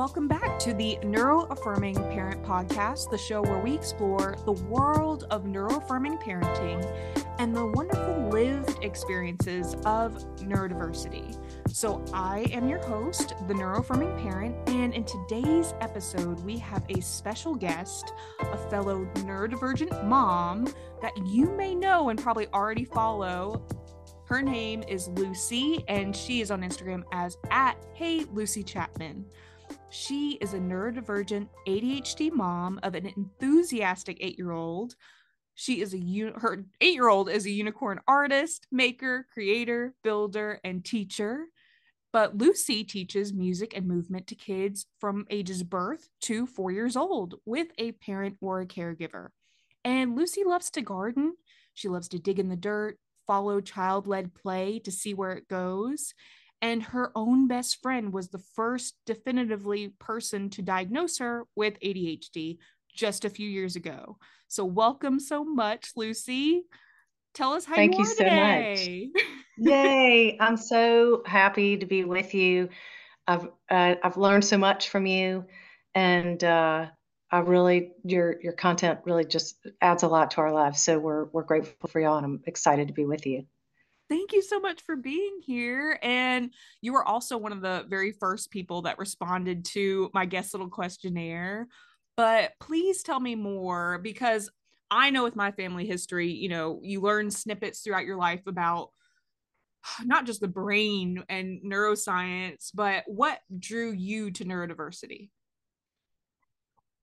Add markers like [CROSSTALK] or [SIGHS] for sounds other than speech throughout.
welcome back to the Neuro Affirming Parent Podcast, the show where we explore the world of neuroaffirming parenting and the wonderful lived experiences of neurodiversity. So, I am your host, the Neuroaffirming Parent, and in today's episode, we have a special guest, a fellow neurodivergent mom that you may know and probably already follow her name is Lucy, and she is on Instagram as at Hey Lucy Chapman. She is a neurodivergent ADHD mom of an enthusiastic eight-year-old. She is a her eight-year-old is a unicorn artist, maker, creator, builder, and teacher. But Lucy teaches music and movement to kids from ages birth to four years old with a parent or a caregiver. And Lucy loves to garden. She loves to dig in the dirt, follow child led play to see where it goes. And her own best friend was the first definitively person to diagnose her with ADHD just a few years ago. So, welcome so much, Lucy. Tell us how Thank you, you so today. much. Yay! [LAUGHS] I'm so happy to be with you. I've uh, I've learned so much from you, and uh, I really your your content really just adds a lot to our lives. So we're we're grateful for y'all, and I'm excited to be with you. Thank you so much for being here. And you were also one of the very first people that responded to my guest little questionnaire. But please tell me more because I know with my family history, you know, you learn snippets throughout your life about [SIGHS] not just the brain and neuroscience, but what drew you to neurodiversity?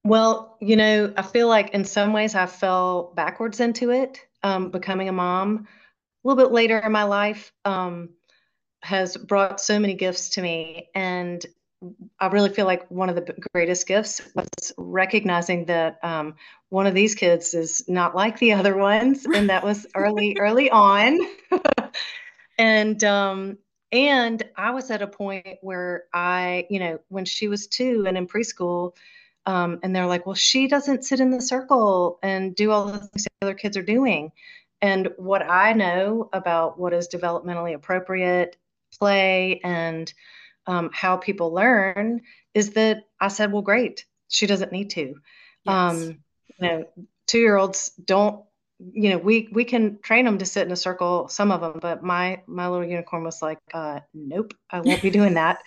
Well, you know, I feel like in some ways I fell backwards into it, um, becoming a mom. A little bit later in my life um, has brought so many gifts to me. And I really feel like one of the greatest gifts was recognizing that um, one of these kids is not like the other ones. And that was [LAUGHS] early, early on. [LAUGHS] and, um, and I was at a point where I, you know, when she was two and in preschool, um, and they're like, well, she doesn't sit in the circle and do all the things the other kids are doing. And what I know about what is developmentally appropriate play and um, how people learn is that I said, well, great, she doesn't need to. Yes. Um, you know, two year olds don't you know we we can train them to sit in a circle some of them but my my little unicorn was like uh nope i won't be doing that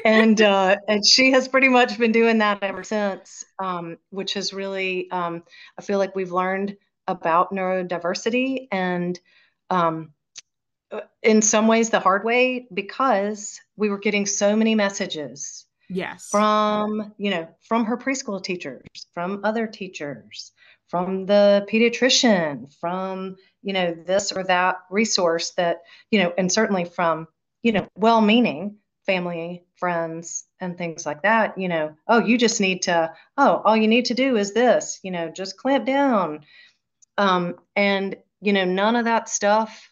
[LAUGHS] and uh, and she has pretty much been doing that ever since, um, which has really um, I feel like we've learned about neurodiversity and um, uh, in some ways the hard way because we were getting so many messages yes from you know from her preschool teachers from other teachers from the pediatrician from you know this or that resource that you know and certainly from you know well meaning family, friends, and things like that, you know, oh, you just need to, oh, all you need to do is this, you know, just clamp down. Um, and, you know, none of that stuff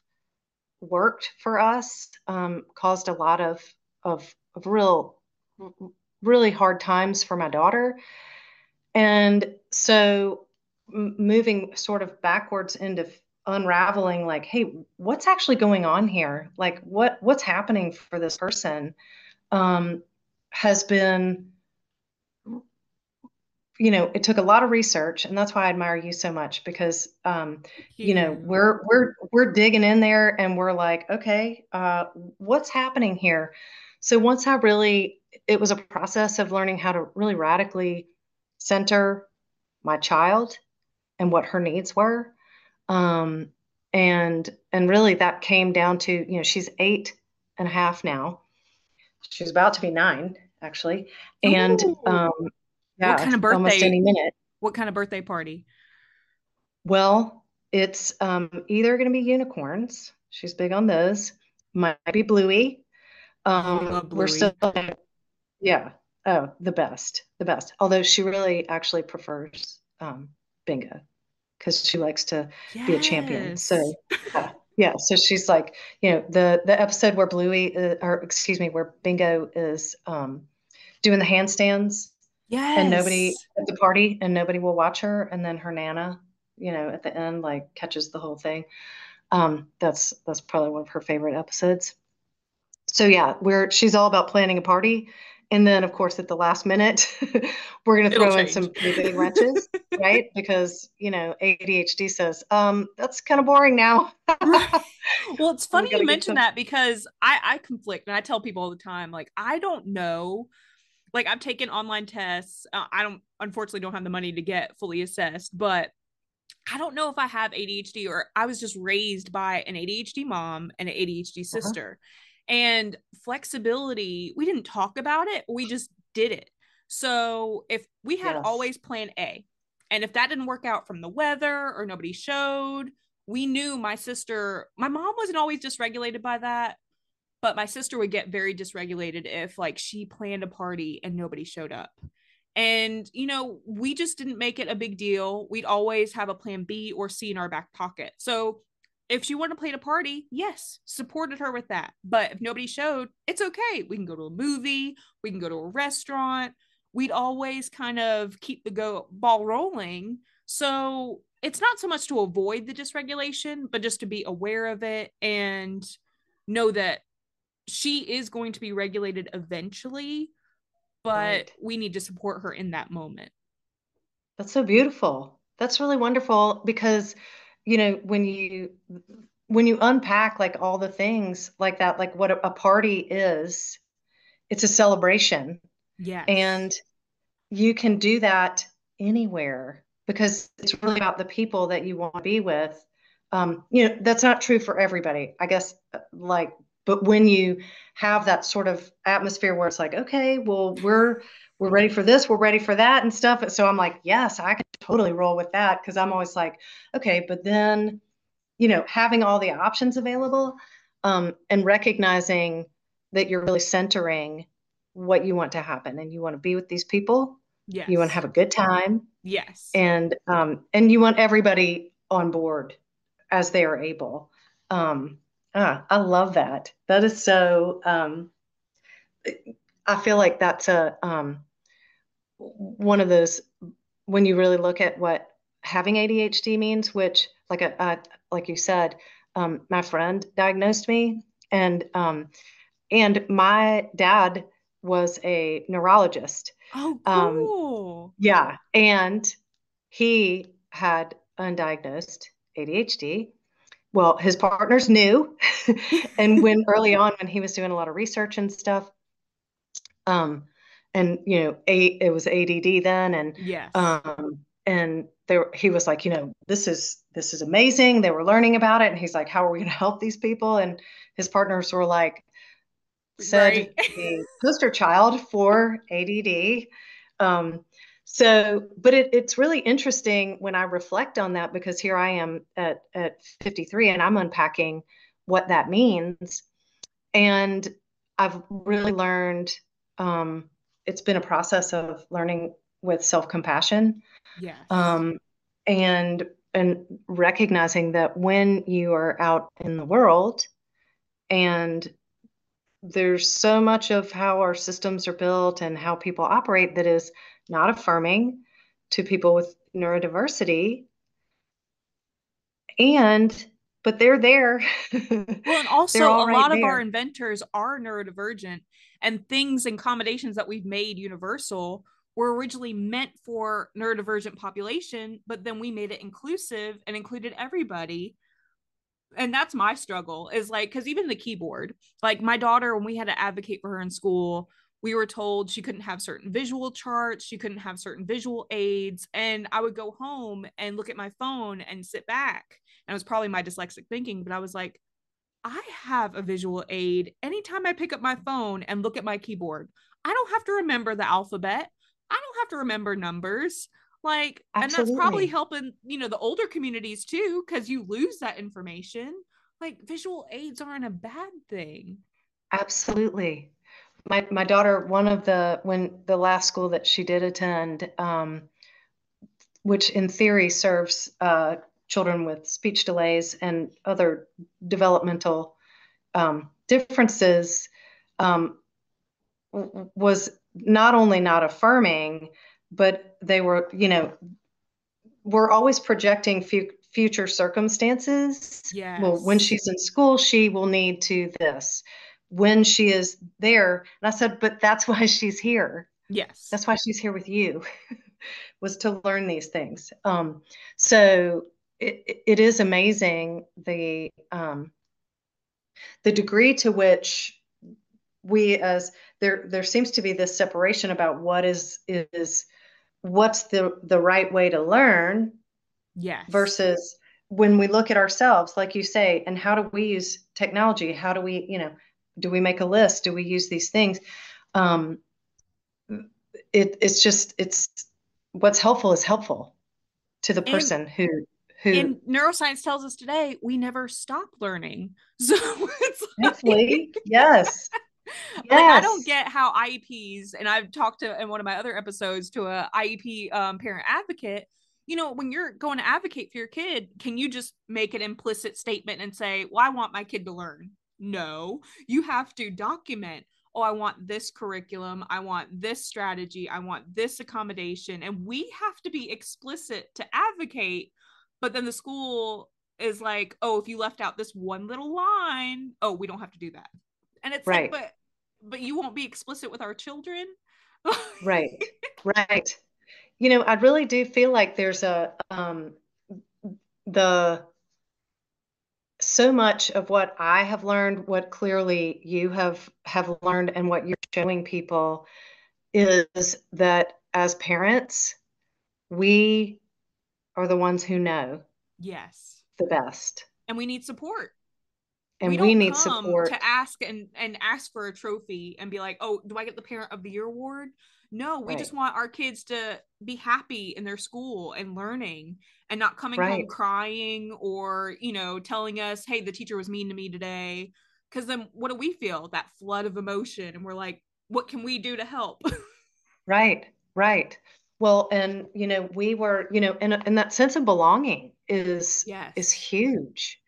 worked for us, um, caused a lot of, of, of real, really hard times for my daughter. And so moving sort of backwards into unraveling like hey what's actually going on here like what what's happening for this person um, has been you know it took a lot of research and that's why i admire you so much because um, you know we're we're we're digging in there and we're like okay uh, what's happening here? So once i really it was a process of learning how to really radically center my child and what her needs were um, and and really that came down to you know she's eight and a half now. She's about to be nine actually and um, yeah, what kind of birthday almost any minute what kind of birthday party well it's um, either going to be unicorns she's big on those might be bluey um, bluey. we're still yeah oh the best the best although she really actually prefers um, bingo because she likes to yes. be a champion. So yeah, yeah, so she's like, you know, the the episode where Bluey, uh, or excuse me, where Bingo is um, doing the handstands. Yes. And nobody at the party, and nobody will watch her, and then her nana, you know, at the end, like catches the whole thing. Um, that's that's probably one of her favorite episodes. So yeah, we're she's all about planning a party, and then of course at the last minute [LAUGHS] we're going to throw in some big wrenches right [LAUGHS] because you know adhd says um that's kind of boring now right. [LAUGHS] well it's funny you mentioned that because i i conflict and i tell people all the time like i don't know like i've taken online tests uh, i don't unfortunately don't have the money to get fully assessed but I don't know if I have ADHD or I was just raised by an ADHD mom and an ADHD uh-huh. sister. Uh-huh. And flexibility, we didn't talk about it, we just did it. So if we had yes. always plan A, and if that didn't work out from the weather or nobody showed, we knew my sister, my mom wasn't always dysregulated by that, but my sister would get very dysregulated if like she planned a party and nobody showed up. And, you know, we just didn't make it a big deal. We'd always have a plan B or C in our back pocket. So if she wanted to plan a party, yes, supported her with that. But if nobody showed, it's okay. We can go to a movie, we can go to a restaurant. We'd always kind of keep the go ball rolling. So it's not so much to avoid the dysregulation, but just to be aware of it and know that she is going to be regulated eventually but right. we need to support her in that moment. That's so beautiful. That's really wonderful because you know when you when you unpack like all the things like that like what a, a party is it's a celebration. Yeah. And you can do that anywhere because it's really about the people that you want to be with. Um, you know, that's not true for everybody. I guess uh, like but when you have that sort of atmosphere where it's like okay well we're we're ready for this we're ready for that and stuff so i'm like yes i can totally roll with that because i'm always like okay but then you know having all the options available um, and recognizing that you're really centering what you want to happen and you want to be with these people yes. you want to have a good time yes and um, and you want everybody on board as they are able um, Ah, I love that. That is so. Um, I feel like that's a um, one of those when you really look at what having ADHD means, which, like a, a like you said, um, my friend diagnosed me, and um, and my dad was a neurologist. Oh, um, cool. Um, yeah, and he had undiagnosed ADHD well, his partners knew. [LAUGHS] and when early on, when he was doing a lot of research and stuff, um, and you know, a, it was ADD then, and yes, um, and there he was like, you know, this is this is amazing. They were learning about it, and he's like, how are we going to help these people? And his partners were like, said right. the poster child for ADD. Um, so, but it, it's really interesting when I reflect on that because here I am at, at 53 and I'm unpacking what that means. And I've really learned, um, it's been a process of learning with self compassion. Yes. Um, and, and recognizing that when you are out in the world and there's so much of how our systems are built and how people operate that is not affirming to people with neurodiversity. And but they're there. [LAUGHS] Well and also a right lot there. of our inventors are neurodivergent and things and accommodations that we've made universal were originally meant for neurodivergent population but then we made it inclusive and included everybody. And that's my struggle is like because even the keyboard like my daughter when we had to advocate for her in school we were told she couldn't have certain visual charts, she couldn't have certain visual aids. And I would go home and look at my phone and sit back. And it was probably my dyslexic thinking, but I was like, I have a visual aid anytime I pick up my phone and look at my keyboard. I don't have to remember the alphabet. I don't have to remember numbers. Like, Absolutely. and that's probably helping, you know, the older communities too, because you lose that information. Like, visual aids aren't a bad thing. Absolutely my my daughter one of the when the last school that she did attend um, which in theory serves uh, children with speech delays and other developmental um, differences um, was not only not affirming but they were you know we're always projecting fu- future circumstances. Yeah well when she's in school she will need to this when she is there. And I said, but that's why she's here. Yes. That's why she's here with you, [LAUGHS] was to learn these things. Um, so it, it is amazing the um, the degree to which we as there there seems to be this separation about what is is what's the the right way to learn yes versus when we look at ourselves like you say and how do we use technology how do we you know do we make a list do we use these things um it it's just it's what's helpful is helpful to the person and, who who and neuroscience tells us today we never stop learning [LAUGHS] so it's like, yes [LAUGHS] Yes. Like I don't get how IEPs, and I've talked to in one of my other episodes to a IEP um, parent advocate. You know, when you're going to advocate for your kid, can you just make an implicit statement and say, "Well, I want my kid to learn"? No, you have to document. Oh, I want this curriculum. I want this strategy. I want this accommodation, and we have to be explicit to advocate. But then the school is like, "Oh, if you left out this one little line, oh, we don't have to do that." And it's right. like, but but you won't be explicit with our children. right. [LAUGHS] Right. You know, I really do feel like there's a um the so much of what I have learned, what clearly you have have learned and what you're showing people is that as parents, we are the ones who know. Yes. The best. And we need support and we, we need support to ask and and ask for a trophy and be like oh do i get the parent of the year award no we right. just want our kids to be happy in their school and learning and not coming right. home crying or you know telling us hey the teacher was mean to me today because then what do we feel that flood of emotion and we're like what can we do to help [LAUGHS] right right well and you know we were you know and, and that sense of belonging is yes. is huge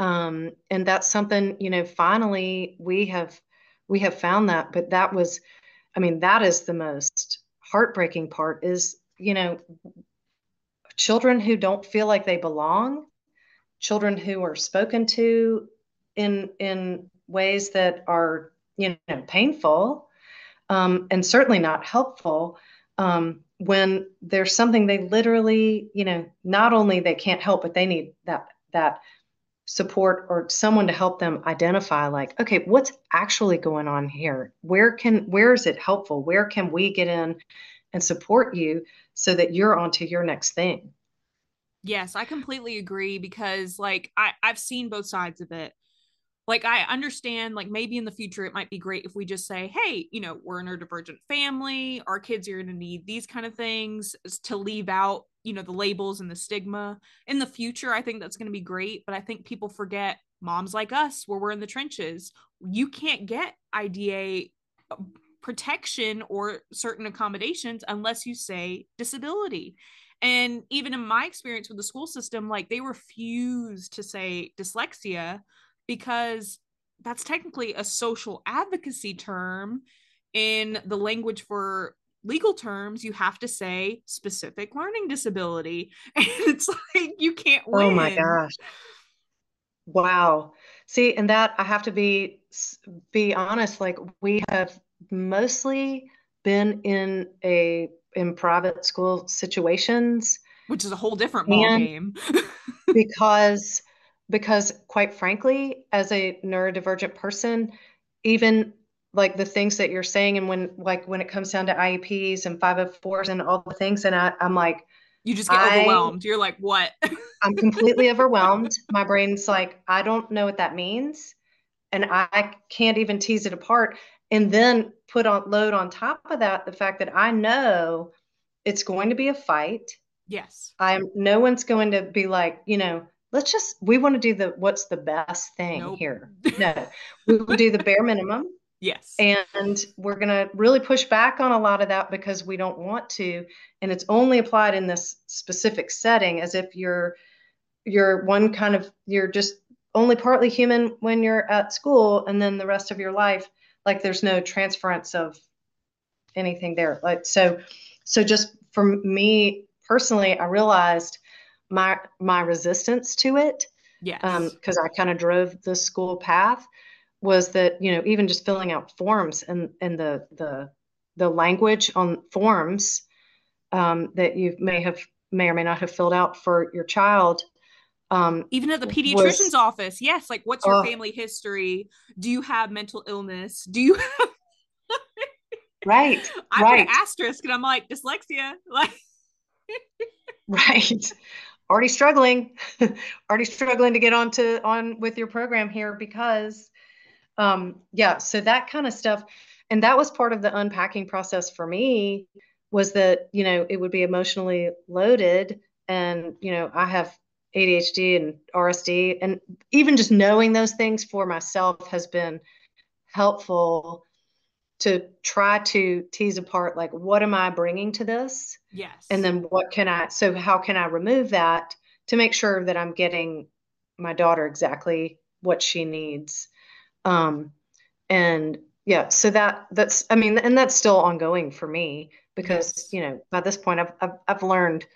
um, and that's something you know finally we have we have found that but that was i mean that is the most heartbreaking part is you know children who don't feel like they belong children who are spoken to in in ways that are you know painful um, and certainly not helpful um, when there's something they literally you know not only they can't help but they need that that support or someone to help them identify like okay what's actually going on here? Where can where is it helpful? Where can we get in and support you so that you're onto your next thing? Yes i completely agree because like i i've seen both sides of it. Like i understand like maybe in the future it might be great if we just say hey you know we're in a neurodivergent family our kids are going to need these kind of things to leave out you know the labels and the stigma in the future i think that's going to be great but i think people forget moms like us where we're in the trenches. You can't get IDEA uh, protection or certain accommodations unless you say disability. And even in my experience with the school system like they refuse to say dyslexia because that's technically a social advocacy term in the language for legal terms you have to say specific learning disability [LAUGHS] and it's like you can't win. oh my gosh. Wow. See and that i have to be be honest like we have mostly been in a in private school situations which is a whole different ball game [LAUGHS] because because quite frankly as a neurodivergent person even like the things that you're saying and when like when it comes down to IEPs and 504s and all the things and I, I'm like you just get I, overwhelmed. You're like, what? [LAUGHS] I'm completely overwhelmed. My brain's like, I don't know what that means. And I can't even tease it apart. And then put on load on top of that the fact that I know it's going to be a fight. Yes. I'm no one's going to be like, you know, let's just we want to do the what's the best thing nope. here. [LAUGHS] No. we will do the bare minimum Yes. And we're going to really push back on a lot of that because we don't want to. And it's only applied in this specific setting as if you're you're one kind of you're just only partly human when you're at school and then the rest of your life like there's no transference of anything there. Like so so just for me personally I realized my my resistance to it. Yes. Um because I kind of drove the school path was that you know even just filling out forms and and the the the language on forms um, that you may have may or may not have filled out for your child um, even at the pediatrician's was, office yes like what's your uh, family history? Do you have mental illness? Do you have [LAUGHS] right [LAUGHS] i right. put an asterisk and i'm like dyslexia [LAUGHS] like right. Already struggling already struggling to get on to on with your program here because um yeah so that kind of stuff and that was part of the unpacking process for me was that you know it would be emotionally loaded and you know i have adhd and rsd and even just knowing those things for myself has been helpful to try to tease apart like what am i bringing to this? Yes. And then what can i so how can i remove that to make sure that i'm getting my daughter exactly what she needs um and yeah so that that's i mean and that's still ongoing for me because yes. you know by this point i've i've, I've learned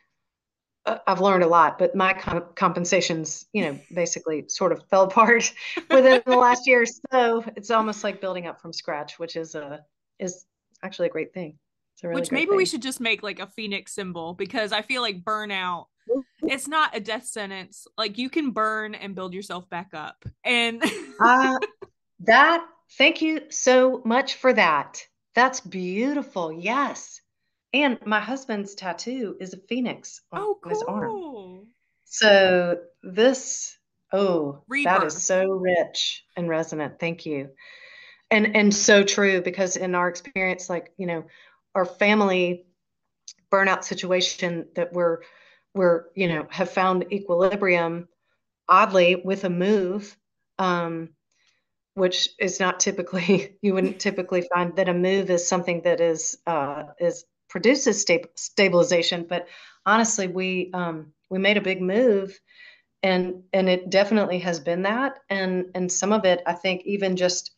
uh, I've learned a lot, but my comp- compensations, you know, [LAUGHS] basically sort of fell apart [LAUGHS] within the last year. So it's almost like building up from scratch, which is a is actually a great thing. Really which maybe thing. we should just make like a phoenix symbol because I feel like burnout. [LAUGHS] It's not a death sentence. Like you can burn and build yourself back up. And uh, that. Thank you so much for that. That's beautiful. Yes. And my husband's tattoo is a phoenix on oh, cool. his arm. So this, oh, Rebirth. that is so rich and resonant. Thank you. And and so true because in our experience, like, you know, our family burnout situation that we're we're, you know, have found equilibrium oddly with a move. Um, which is not typically [LAUGHS] you wouldn't typically find that a move is something that is uh, is produces sta- stabilization. But honestly, we um, we made a big move, and and it definitely has been that. And and some of it, I think, even just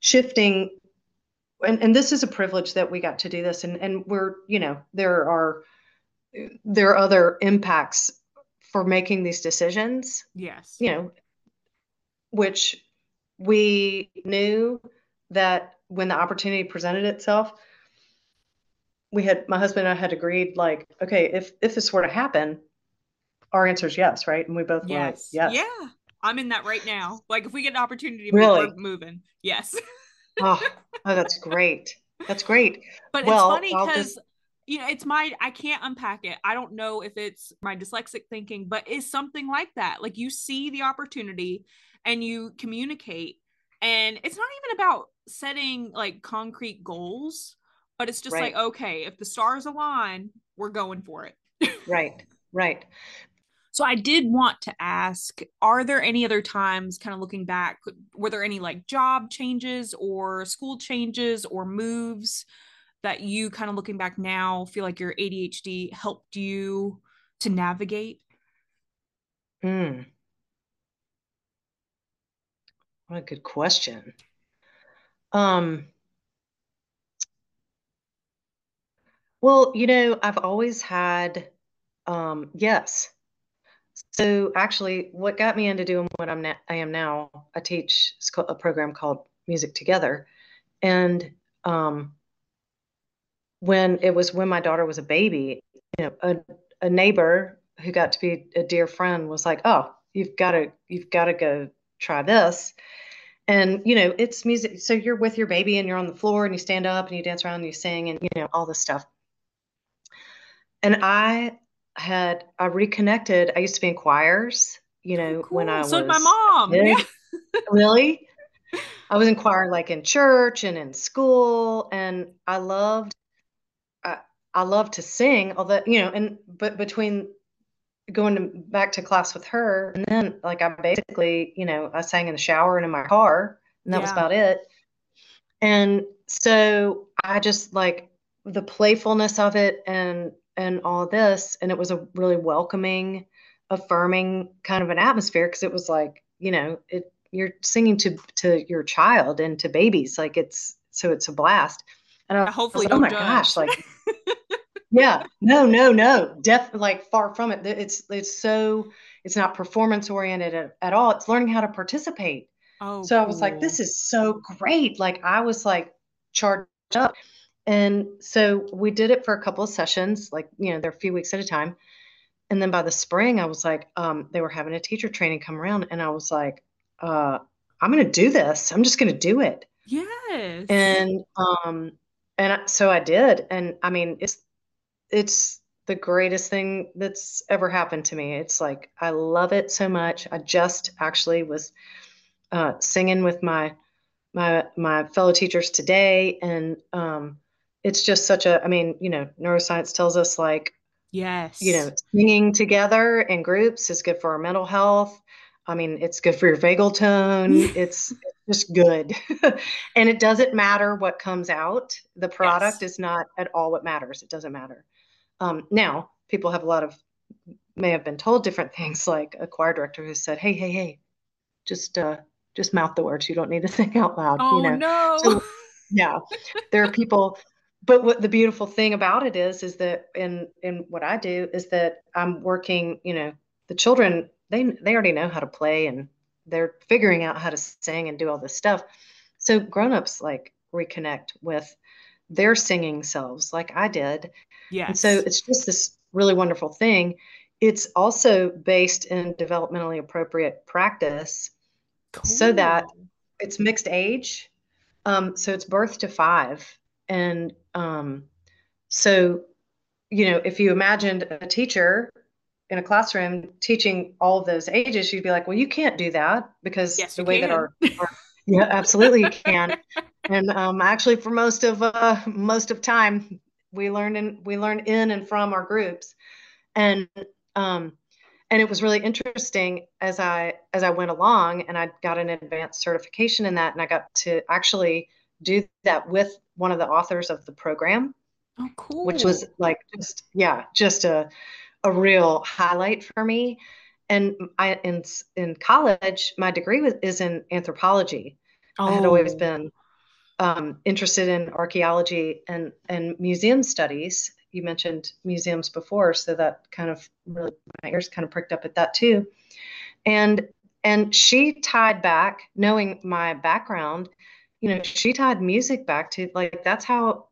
shifting. And, and this is a privilege that we got to do this, and and we're you know there are there are other impacts for making these decisions. Yes, you know, which we knew that when the opportunity presented itself we had my husband and I had agreed like, okay, if if this were to happen, our answer is yes, right? And we both yes. were like, yes. Yeah. I'm in that right now. Like if we get an opportunity to really? move, moving. Yes. oh, [LAUGHS] oh, that's great. That's great. But well, it's funny because just... you know, it's my I can't unpack it. I don't know if it's my dyslexic thinking, but it's something like that. Like you see the opportunity and you communicate. And it's not even about setting like concrete goals but it's just right. like okay if the stars align we're going for it [LAUGHS] right right so i did want to ask are there any other times kind of looking back were there any like job changes or school changes or moves that you kind of looking back now feel like your adhd helped you to navigate hmm what a good question um Well, you know, I've always had, um, yes. So actually, what got me into doing what I'm na- I am now, I teach a program called Music Together, and um, when it was when my daughter was a baby, you know, a, a neighbor who got to be a dear friend was like, "Oh, you've got to you've got to go try this." And you know, it's music. So you're with your baby and you're on the floor and you stand up and you dance around and you sing and you know all this stuff and I had I reconnected. I used to be in choirs, you know, cool. when I was so was my mom. Yeah. [LAUGHS] really? [LAUGHS] I was in choir like in church and in school, and I loved I, I loved to sing, although you know, and but between going to, back to class with her, and then like I basically, you know, I sang in the shower and in my car, and that yeah. was about it. And so I just like the playfulness of it and and all this and it was a really welcoming affirming kind of an atmosphere because it was like you know it you're singing to to your child and to babies like it's so it's a blast and I, hopefully I like, oh my judge. gosh like [LAUGHS] yeah no no no definitely like far from it it's it's so it's not performance oriented at, at all it's learning how to participate Oh, so cool. I was like, this is so great. Like I was like charged up. And so we did it for a couple of sessions, like, you know, they're a few weeks at a time. And then by the spring, I was like, um, they were having a teacher training come around, and I was like, uh, I'm going to do this. I'm just going to do it. Yes. And um, and so I did, and I mean, it's it's the greatest thing that's ever happened to me. It's like I love it so much. I just actually was uh, singing with my my my fellow teachers today, and um, it's just such a. I mean, you know, neuroscience tells us like yes, you know, singing together in groups is good for our mental health. I mean, it's good for your vagal tone. [LAUGHS] it's, it's just good. [LAUGHS] and it doesn't matter what comes out. The product yes. is not at all what matters. It doesn't matter. Um, now, people have a lot of, may have been told different things, like a choir director who said, hey, hey, hey, just, uh, just mouth the words. You don't need to [LAUGHS] think out loud. Oh, you know? no. So, yeah. There are people, but what the beautiful thing about it is, is that in, in what I do is that I'm working, you know, the children they they already know how to play and they're figuring out how to sing and do all this stuff. So grown-ups like reconnect with their singing selves like I did. Yeah. And so it's just this really wonderful thing. It's also based in developmentally appropriate practice cool. so that it's mixed age. Um, so it's birth to five. And um, so, you know, if you imagined a teacher in a classroom teaching all of those ages, you'd be like, well, you can't do that because yes, the way can. that our, our [LAUGHS] yeah, absolutely you can. and um, actually, for most of uh, most of time, we learn in we learn in and from our groups, and um, and it was really interesting as I as I went along, and I got an advanced certification in that, and I got to actually do that with one of the authors of the program. Oh, cool! Which was like just yeah, just a a real highlight for me. And I in in college, my degree was is in anthropology. Oh. I had always oh. been um, interested in archaeology and and museum studies. You mentioned museums before, so that kind of really my ears kind of pricked up at that too. And and she tied back, knowing my background, you know, she tied music back to like that's how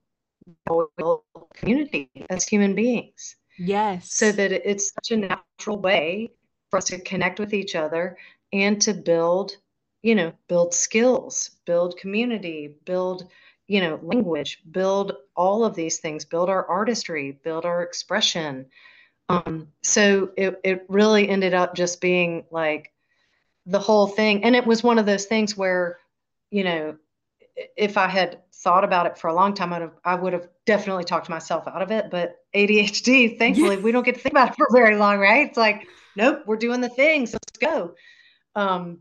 we build community as human beings. Yes. So that it's such a natural way for us to connect with each other and to build, you know, build skills, build community, build, you know, language, build all of these things, build our artistry, build our expression. Um, so it, it really ended up just being like the whole thing. And it was one of those things where, you know, if I had thought about it for a long time, I'd have, I would have definitely talked myself out of it. But ADHD, thankfully, we don't get to think about it for very long, right? It's like, nope, we're doing the things. Let's go. Um,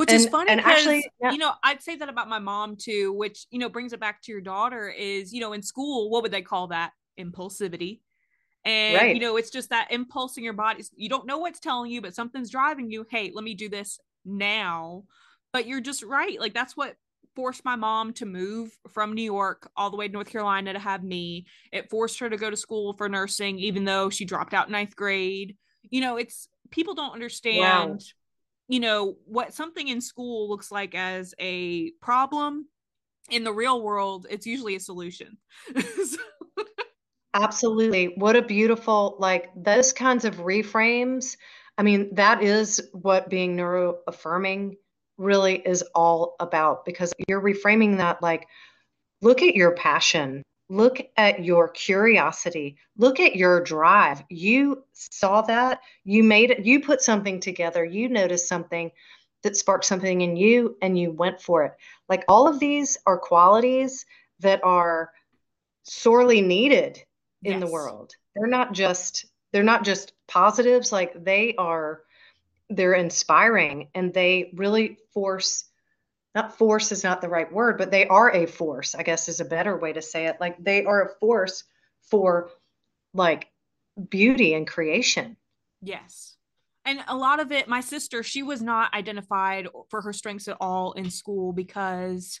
which and, is funny and actually, yeah. you know, I'd say that about my mom too, which, you know, brings it back to your daughter is, you know, in school, what would they call that? Impulsivity. And, right. you know, it's just that impulse in your body. You don't know what's telling you, but something's driving you. Hey, let me do this now. But you're just right. Like, that's what forced my mom to move from New York all the way to North Carolina to have me. It forced her to go to school for nursing, even though she dropped out ninth grade. You know, it's people don't understand, wow. You know, what something in school looks like as a problem. In the real world, it's usually a solution. [LAUGHS] Absolutely. What a beautiful, like those kinds of reframes. I mean, that is what being neuro affirming really is all about because you're reframing that like, look at your passion, look at your curiosity, look at your drive. You saw that, you made it, you put something together, you noticed something that sparked something in you and you went for it. Like all of these are qualities that are sorely needed in yes. the world. They're not just they're not just positives like they are they're inspiring and they really force not force is not the right word but they are a force i guess is a better way to say it. Like they are a force for like beauty and creation. Yes. And a lot of it my sister she was not identified for her strengths at all in school because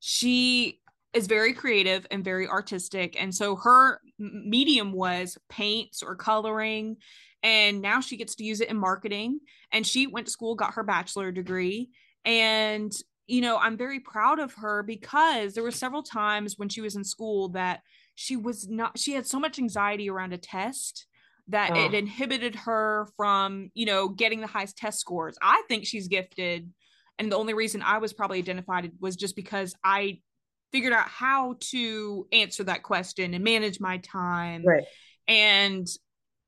she is very creative and very artistic. And so her medium was paints or coloring and now she gets to use it in marketing. And she went to school got her bachelor degree And, you know, I'm very proud of her because there were several times when she was in school that she was not, she had so much anxiety around a test that oh. it inhibited her from, you know, getting the highest test scores. I think she's gifted. And the only reason I was probably identified was just because I figured out how to answer that question and manage my time. Right. And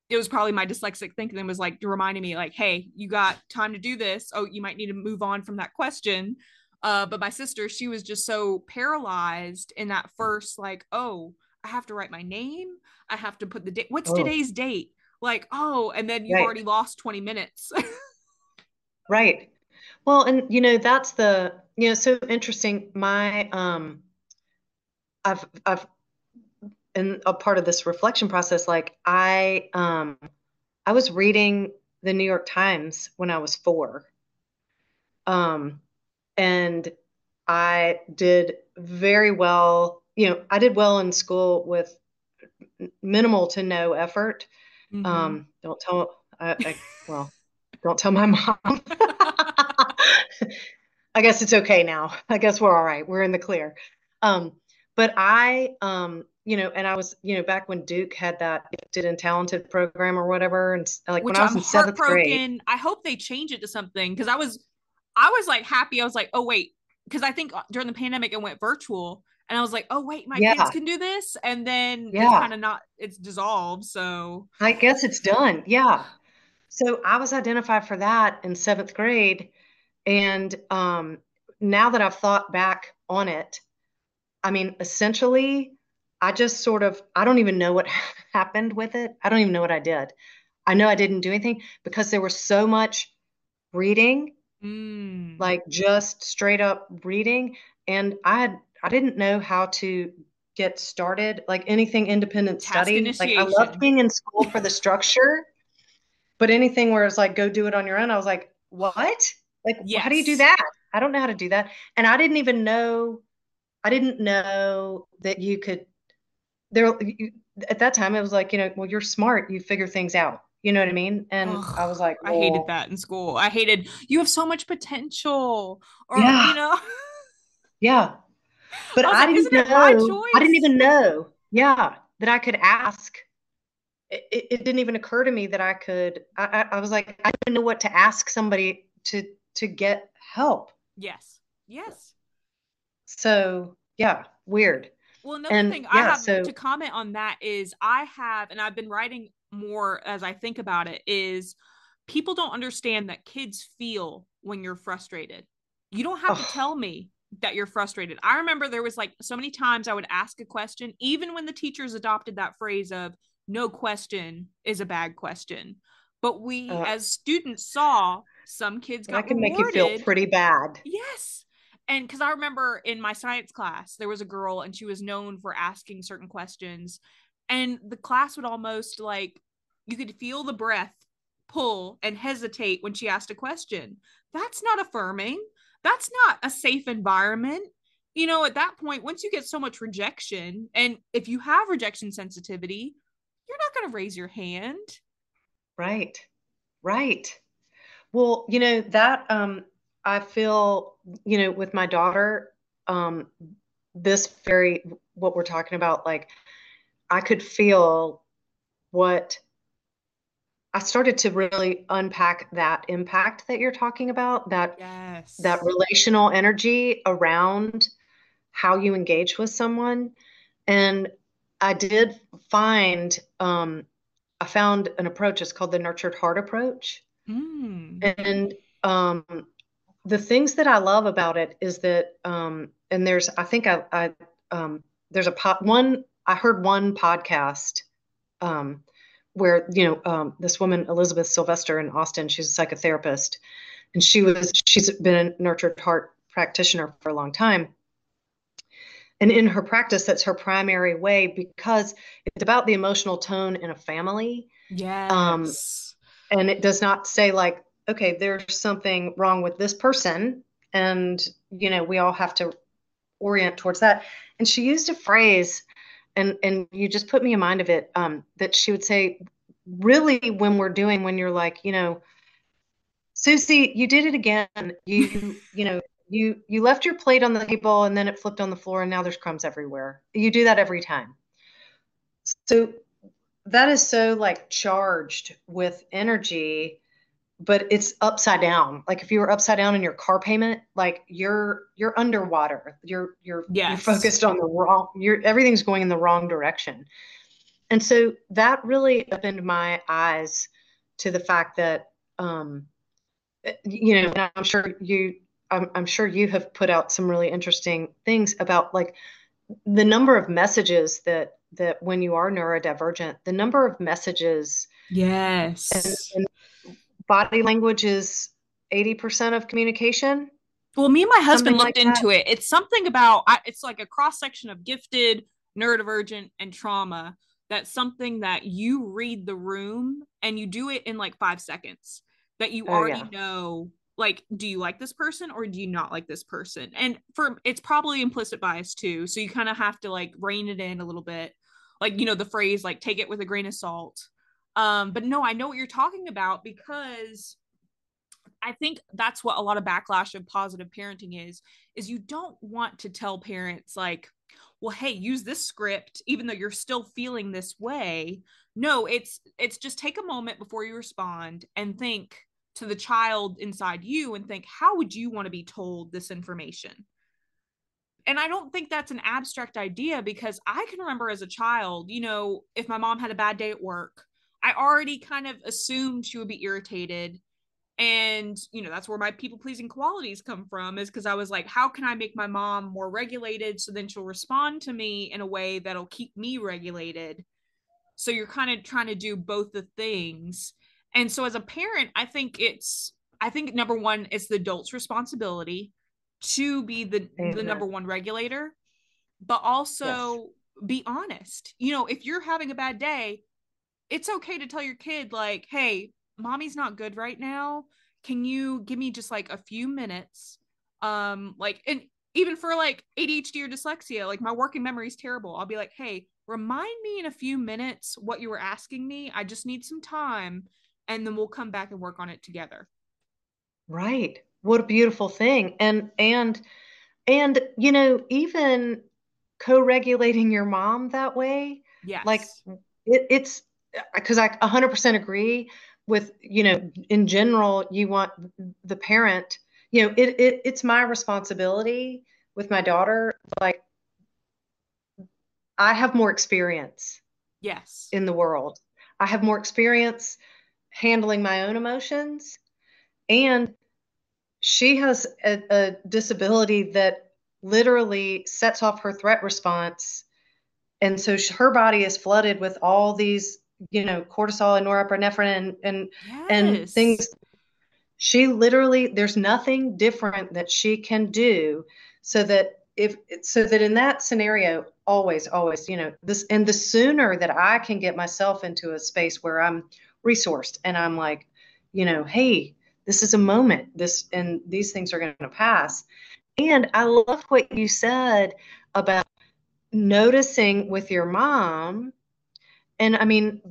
it was probably my dyslexic thinking was like reminding me like hey you got time to do this. Oh you might need to move on from that question. Uh, but my sister she was just so paralyzed in that first like oh i have to write my name. I have to put the date what's oh. today's date? Like oh and then you've right. already lost 20 minutes. [LAUGHS] Right. Well and you know that's the you know so interesting. My um i've i've in a part of this reflection process like i um i was reading the new york times when i was four. Um and i did very well you know i did well in school with minimal to no effort. Mm-hmm. um don't tell I, I well don't tell my [LAUGHS] mom. I guess it's okay now. I guess we're all right. We're in the clear. Um but i um you know, and I was, you know, back when Duke had that gifted and talented program or whatever, and like Which when I was I'm in seventh grade. I hope they change it to something because I was, I was like happy. I was like, oh wait, because I think uh, during the pandemic it went virtual, and I was like, oh wait, my yeah. kids can do this, and then yeah. it's kind of not, it's dissolved. So I guess it's done. Yeah. So I was identified for that in seventh grade, and um, now that I've thought back on it, I mean, essentially I just sort of, I don't even know what [LAUGHS] happened with it. I don't even know what I did. I know I didn't do anything because there was so much reading, mm. like just straight up reading. And I had, I didn't know how to get started, like anything independent Task study. Initiation. Like I loved being in school for the structure, but anything where it's like, go do it on your own. I was like, what? Like, yes. how do you do that? I don't know how to do that. And I didn't even know, I didn't know that you could there at that time it was like you know well you're smart you figure things out. You know what i mean? And Ugh, i was like i hated that in school. I hated you have so much potential or yeah. you know? Yeah. [LAUGHS] But i, I like, didn't know i didn't even know yeah that i could ask. It, it, it, didn't even occur to me that i could I, I, I was like i didn't know what to ask somebody to to get help. Yes. Yes. So yeah weird well, another and, thing yeah, I have so, to comment on that is I have, and I've been writing more as I think about it, is people don't understand that kids feel when you're frustrated. You don't have oh. to tell me that you're frustrated. I remember there was like so many times I would ask a question, even when the teachers adopted that phrase of no question is a bad question. But we uh, as students saw some kids got that can rewarded. make you feel pretty bad. Yes and because I remember in my science class, there was a girl and she was known for asking certain questions. And the class would almost like, you could feel the breath pull and hesitate when she asked a question. That's not affirming. That's not a safe environment. You know, at that point, once you get so much rejection, and if you have rejection sensitivity, you're not going to raise your hand. Right. Right. Well, you know, that um I feel, you know, with my daughter, um, this very, what we're talking about, like, I could feel what I started to really unpack that impact that you're talking about, that yes. that relational energy around how you engage with someone. And I did find um, I found an approach. It's called the nurtured heart approach. Mm. And um, the things that I love about it is that, um, and there's, I think I, I um, there's a pot, one, I heard one podcast um, where, you know, um, this woman, Elizabeth Sylvester in Austin, she's a psychotherapist, and she was, she's been a nurtured heart practitioner for a long time. And in her practice, that's her primary way because it's about the emotional tone in a family. Yes. Um, and it does not say like okay, there's something wrong with this person. And, you know, we all have to orient towards that. And she used a phrase, and, and you just put me in mind of it, um, that she would say, really, when we're doing, when you're like, you know, Susie, you did it again. You, you know, you you left your plate on the table and then it flipped on the floor and now there's crumbs everywhere. You do that every time. So that is so like charged with energy but it's upside down. Like if you were upside down in your car payment like you're you're underwater. You're you're yes. you're focused on the wrong you're everything's going in the wrong direction. And so that really opened my eyes to the fact that um you know i'm sure you I'm, I'm sure you have put out some really interesting things about like the number of messages that that when you are neurodivergent the number of messages yes. and, and body language is 80% of communication? Well me and my husband something looked like into it. It's something about it's like a cross section of gifted neurodivergent and trauma. That's something that you read the room and you do it in like five seconds that you oh, already yeah. know like do you like this person or do you not like this person? And for it's probably implicit bias too so you kind of have to like rein it in a little bit. Like you know the phrase like take it with a grain of salt um but no i know what you're talking about because i think that's what a lot of backlash of positive parenting is is you don't want to tell parents like well hey use this script even though you're still feeling this way no it's it's just take a moment before you respond and think to the child inside you and think, how would you want to be told this information? And I don't think that's an abstract idea because I can remember as a child, you know, if my mom had a bad day at work, I already kind of assumed she would be irritated. And, you know, that's where my people pleasing qualities come from is because I was like, how can I make my mom more regulated so then she'll respond to me in a way that'll keep me regulated? So you're kind of trying to do both the things and so as a parent, I think it's I think number one, it's the adult's responsibility to be the Amen. the number one regulator, but also yes. be honest. You know, if you're having a bad day, it's okay to tell your kid like, "Hey, mommy's not good right now. Can you give me just like a few minutes?" Um like and even for like ADHD or dyslexia, like my working memory is terrible. I'll be like, "Hey, remind me in a few minutes what you were asking me. I just need some time." and then we'll come back and work on it together right what a beautiful thing and and and you know even co-regulating your mom that way yeah like it, it's because i 100% agree with you know in general you want the parent you know it, it it's my responsibility with my daughter like i have more experience yes in the world i have more experience handling my own emotions. And she has a, a disability that literally sets off her threat response. And so she, her body is flooded with all these, you know, cortisol and norepinephrine and and, yes. and things. She literally, there's nothing different that she can do so that if so that in that scenario, always, always, you know, this and the sooner that I can get myself into a space where I'm resourced and i'm like you know hey this is a moment this and these things are going to pass and i love what you said about noticing with your mom and i mean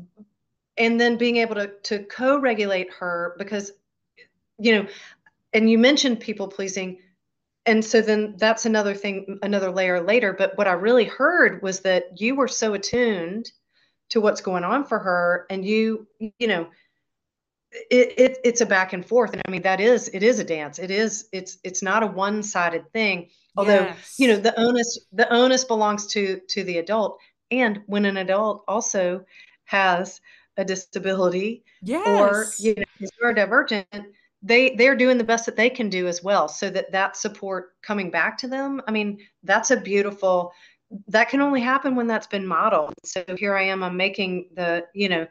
and then being able to to co-regulate her because you know and you mentioned people pleasing. And so then that's another thing another layer later. But what i really heard was that you were so attuned to what's going on for her and you you know it, it it's a back and forth. And i mean that is it is a dance. It is it's it's not a one-sided thing. Although yes. you know the onus the onus belongs to to the adult and when an adult also has a disability yes. or you know is neurodivergent they they're doing the best that they can do as well so that that support coming back to them i mean that's a beautiful that can only happen when that's been modeled. So here I am, I'm making the, you know,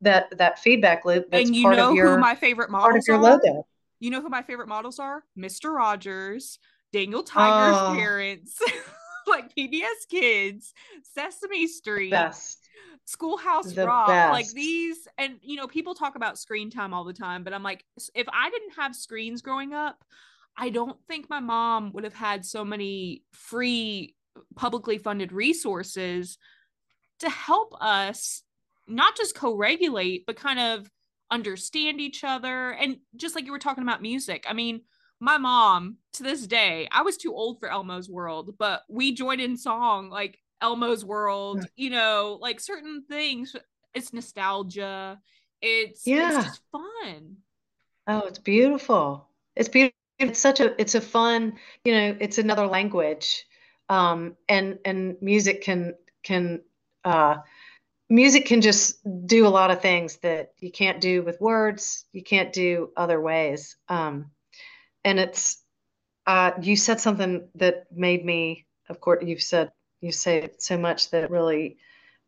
that that feedback loop. That's and you know your, who my favorite models part of your are? logo. You know who my favorite models are? Mr. Rogers, Daniel Tiger's oh, parents, [LAUGHS] [LAUGHS] like PBS Kids, Sesame Street, best. Schoolhouse the Rock, best. like these. And you know, people talk about screen time all the time, but I'm like, if I didn't have screens growing up, I don't think my mom would have had so many free publicly funded resources to help us not just co-regulate but kind of understand each other. And just like you were talking about music, I mean, my mom to this day, I was too old for Elmo's World, but we joined in song like Elmo's World, you know, like certain things. It's nostalgia. It's yeah. it's just fun. Oh, it's beautiful. It's beautiful. It's such a it's a fun, you know, it's another language. Um and and music can can uh music can just do a lot of things that you can't do with words, you can't do other ways. Um and it's uh you said something that made me of course you've said you say so much that really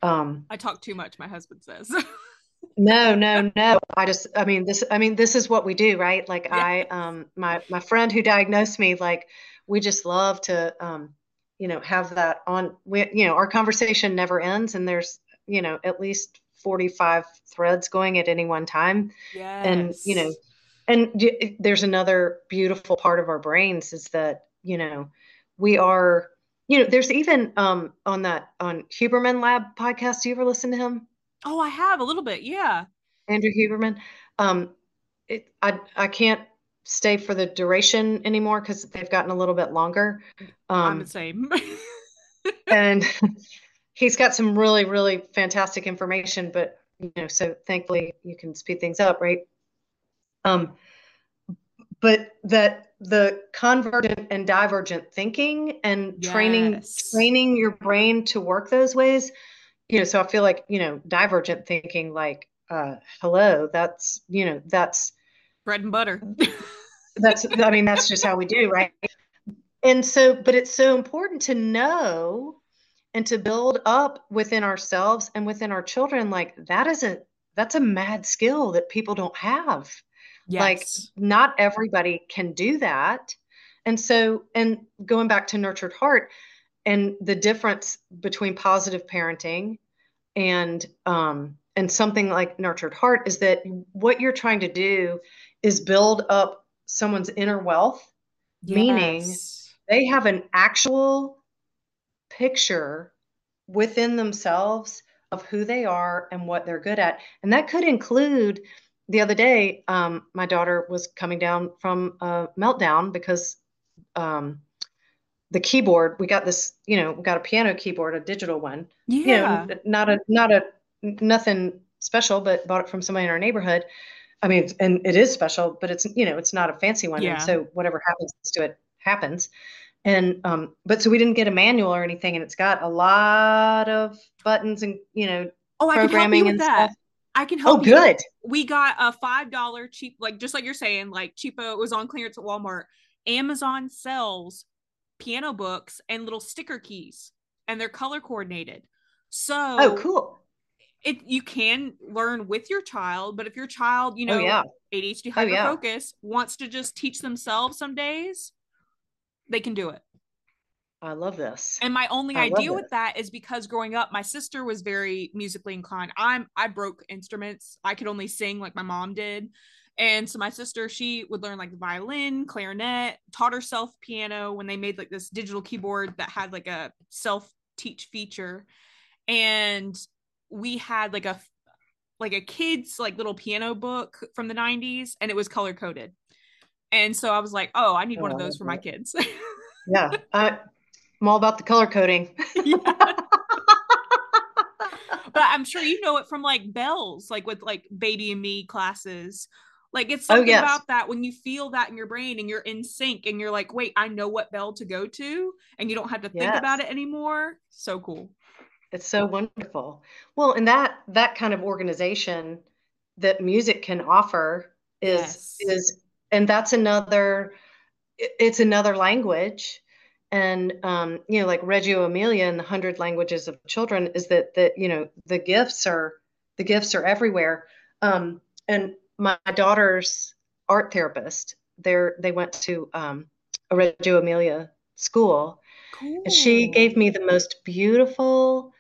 um I talk too much, my husband says. [LAUGHS] no, no, no. I just I mean this I mean this is what we do, right? Like yeah. I um my my friend who diagnosed me, like we just love to um you know have that on we you know our conversation never ends and there's you know at least 45 threads going at any one time. Yes. And you know and there's another beautiful part of our brains is that you know we are you know, there's even um on that on Huberman Lab podcast. Do you ever listen to him? Oh, I have a little bit. Yeah. Andrew Huberman. Um, it, I I can't stay for the duration anymore because they've gotten a little bit longer. Um, I'm the same. [LAUGHS] and [LAUGHS] he's got some really really fantastic information, but you know, so thankfully you can speed things up, right? Um, but that the convergent and divergent thinking and yes. training training your brain to work those ways you know so i feel like you know divergent thinking like uh hello that's you know that's bread and butter. [LAUGHS] That's i mean that's just how we do right? And so but it's so important to know and to build up within ourselves and within our children like that is a that's a mad skill that people don't have Yes. Like not everybody can do that. And so, and going back to nurtured heart and the difference between positive parenting and um and something like nurtured heart is that what you're trying to do is build up someone's inner wealth, yes. meaning they have an actual picture within themselves of who they are and what they're good at. And that could include the other day, um, my daughter was coming down from a meltdown because um, the keyboard we got this, you know, we got a piano keyboard, a digital one. Yeah. You know, not a not a nothing special, but bought it from somebody in our neighborhood. I mean, and it is special, but it's you know, it's not a fancy one. Yeah. And so whatever happens to it happens. And um, but so we didn't get a manual or anything, and it's got a lot of buttons and you know oh, programming and that. stuff. I can help. Oh, you. good. We got a five dollar cheap, like just like you're saying, like cheapo. It was on clearance at Walmart. Amazon sells piano books and little sticker keys, and they're color coordinated. So oh, cool. It you can learn with your child, but if your child, you oh, know, oh, yeah. ADHD hyper focus oh, yeah. wants to just teach themselves some days, they can do it. I love this. And my only I idea with that is because growing up, my sister was very musically inclined. I'm I broke instruments. I could only sing like my mom did. And so my sister, she would learn like the violin, clarinet, taught herself piano when they made like this digital keyboard that had like a self teach feature. And we had like a like a kid's like little piano book from the 90s and it was color coded. And so I was like, oh, I need oh, one of oh, those for my kids. [LAUGHS] yeah. I I'm all about the color coding. [LAUGHS] but I'm sure you know it from like bells, like with like baby and me classes. Like it's oh, something oh, yes. about that when you feel that in your brain and you're in sync and you're like, wait, I know what bell to go to, and you don't have to think yes. about it anymore. So cool. It's so wonderful. Well, and that that kind of organization that music can offer is yes. is and that's another it's another language and um, you know like reggio emilia and the hundred languages of children is that that you know the gifts are the gifts are everywhere um, and my daughter's art therapist there they went to um, a reggio emilia school cool. and she gave me the most beautiful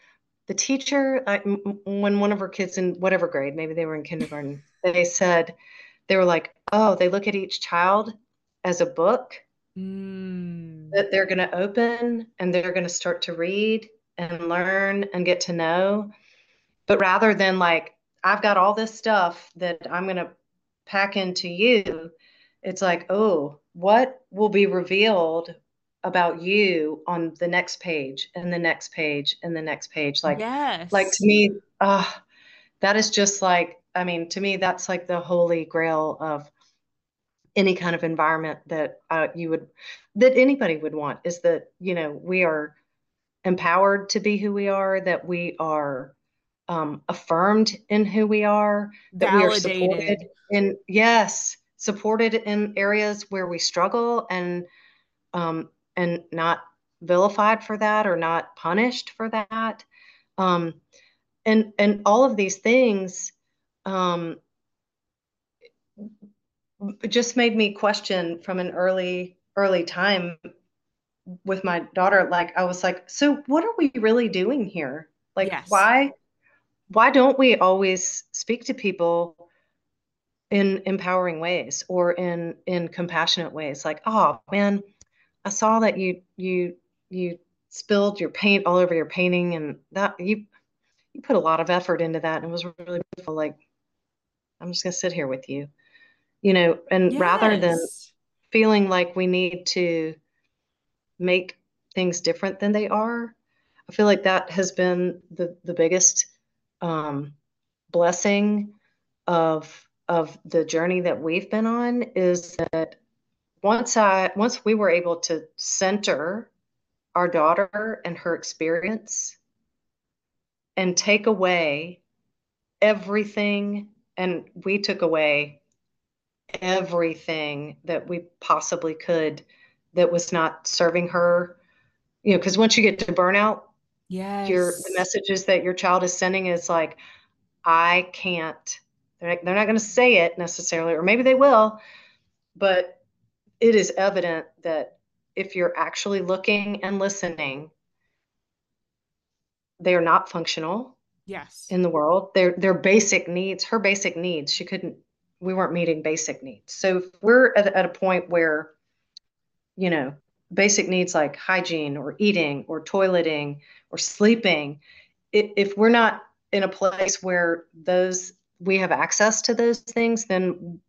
the teacher I, when one of her kids in whatever grade maybe they were in kindergarten they said they were like oh they look at each child as a book mm. That they're going to open and they're going to start to read and learn and get to know. But rather than like I've got all this stuff that I'm going to pack into you. It's like, oh, what will be revealed about you on the next page and the next page and the next page? Like, yes. like to me, uh, that is just like, I mean, to me, that's like the holy grail of any kind of environment that uh, you would, that anybody would want is that, you know, we are empowered to be who we are, that we are um, affirmed in who we are, that Validated. we are supported in, yes, supported in areas where we struggle and, um, and not vilified for that or not punished for that. Um, and, and all of these things, um, just made me question from an early early time with my daughter like i was like so what are we really doing here? Like yes. why why don't we always speak to people in empowering ways or in in compassionate ways? Like oh man i saw that you you you spilled your paint all over your painting and that you you put a lot of effort into that and it was really beautiful. Like i'm just going to sit here with you you know and yes. rather than feeling like we need to make things different than they are. I feel like that has been the the biggest um, blessing of of the journey that we've been on is that once I once we were able to center our daughter and her experience and take away everything and we took away everything that we possibly could that was not serving her. You know because once you get to burnout yeah your the messages that your child is sending is like i can't they're not, they're not going to say it necessarily or maybe they will but it is evident that if you're actually looking and listening they are not functional yes. in the world. Their their basic needs her basic needs she couldn't we weren't meeting basic needs so if we're at, at a point where you know, basic needs like hygiene or eating or toileting or sleeping, if we're not in a place where those we have access to those things, then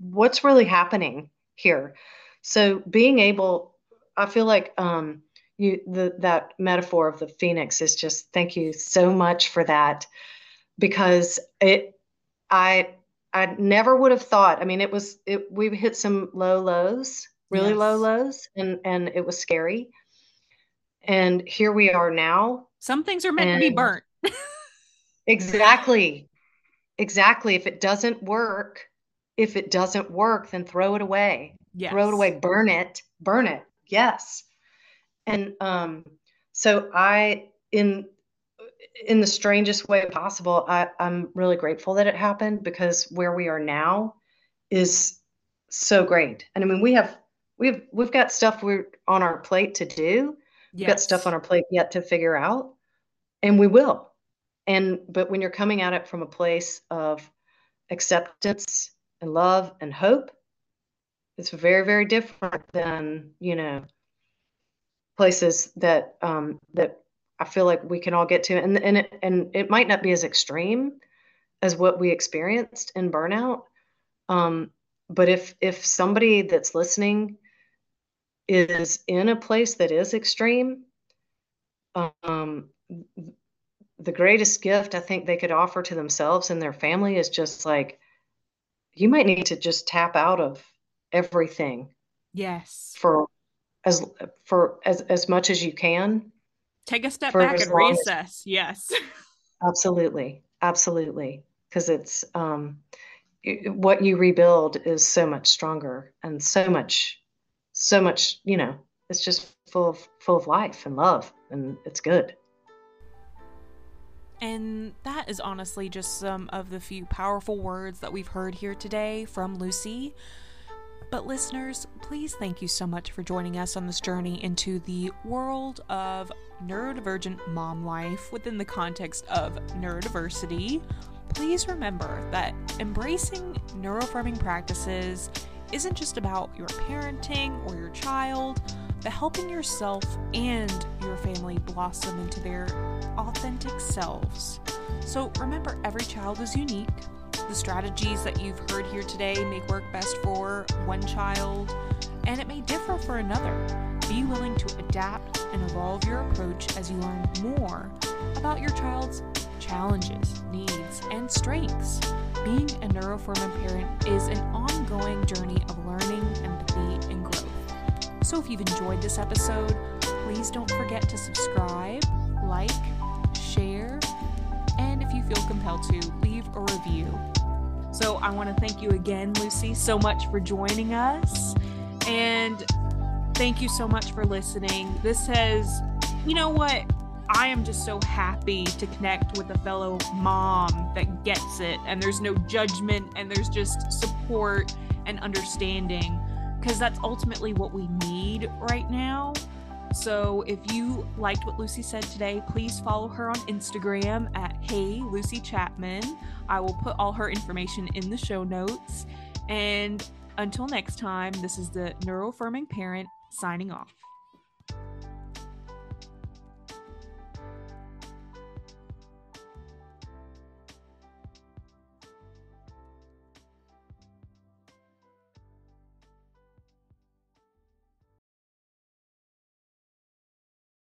what's really happening here? So being able, I feel like um, you the that metaphor of the phoenix is just thank you so much for that because it I I never would have thought. I mean, it was it we've hit some low lows really yes. low lows and and it was scary. And here we are now. Some things are meant to be burnt. [LAUGHS] Exactly. Exactly. If it doesn't work if it doesn't work then throw it away. Yes. throw it away. Burn it. Burn it. Yes. And um so i in in the strangest way possible I, i'm really grateful that it happened because where we are now is so great and i mean we have we've we've got stuff we're on our plate to do. Yes. We've got stuff on our plate yet to figure out, and we will. And but when you're coming at it from a place of acceptance and love and hope, it's very very different than you know places that um, that I feel like we can all get to, and and it, and it might not be as extreme as what we experienced in burnout. Um, but if if somebody that's listening is in a place that is extreme, um, the greatest gift I think they could offer to themselves and their family is just like, you might need to just tap out of everything. Yes. For as for as as much as you can. Take a step back and recess. As, yes. [LAUGHS] absolutely, absolutely, because it's um, what you rebuild is so much stronger and so much so much, you know, it's just full of full of life and love and it's good. And that is honestly just some of the few powerful words that we've heard here today from Lucy. But, listeners, please thank you so much for joining us on this journey into the world of neurodivergent mom life within the context of neurodiversity. Please remember that embracing neuroaffirming practices isn't just about your parenting or your child, but helping yourself and your family blossom into their authentic selves. So remember, every child is unique. The strategies that you've heard here today may work best for one child, and it may differ for another. Be willing to adapt and evolve your approach as you learn more about your child's challenges, needs, and strengths. Being a neuroaffirming parent is an ongoing journey of learning, empathy, and growth. So if you've enjoyed this episode, please don't forget to subscribe, like, share, and if you feel compelled to, leave a review. So I want to thank you again, Lucy, so much for joining us. And thank you so much for listening. This has, you know what? I am just so happy to connect with a fellow mom that gets it, and there's no judgment, and there's just support and understanding because that's ultimately what we need right now. So if you liked what Lucy said today, please follow her on Instagram at Hey Lucy Chapman. I will put all her information in the show notes. And until next time, this is the Neuroaffirming Parent signing off.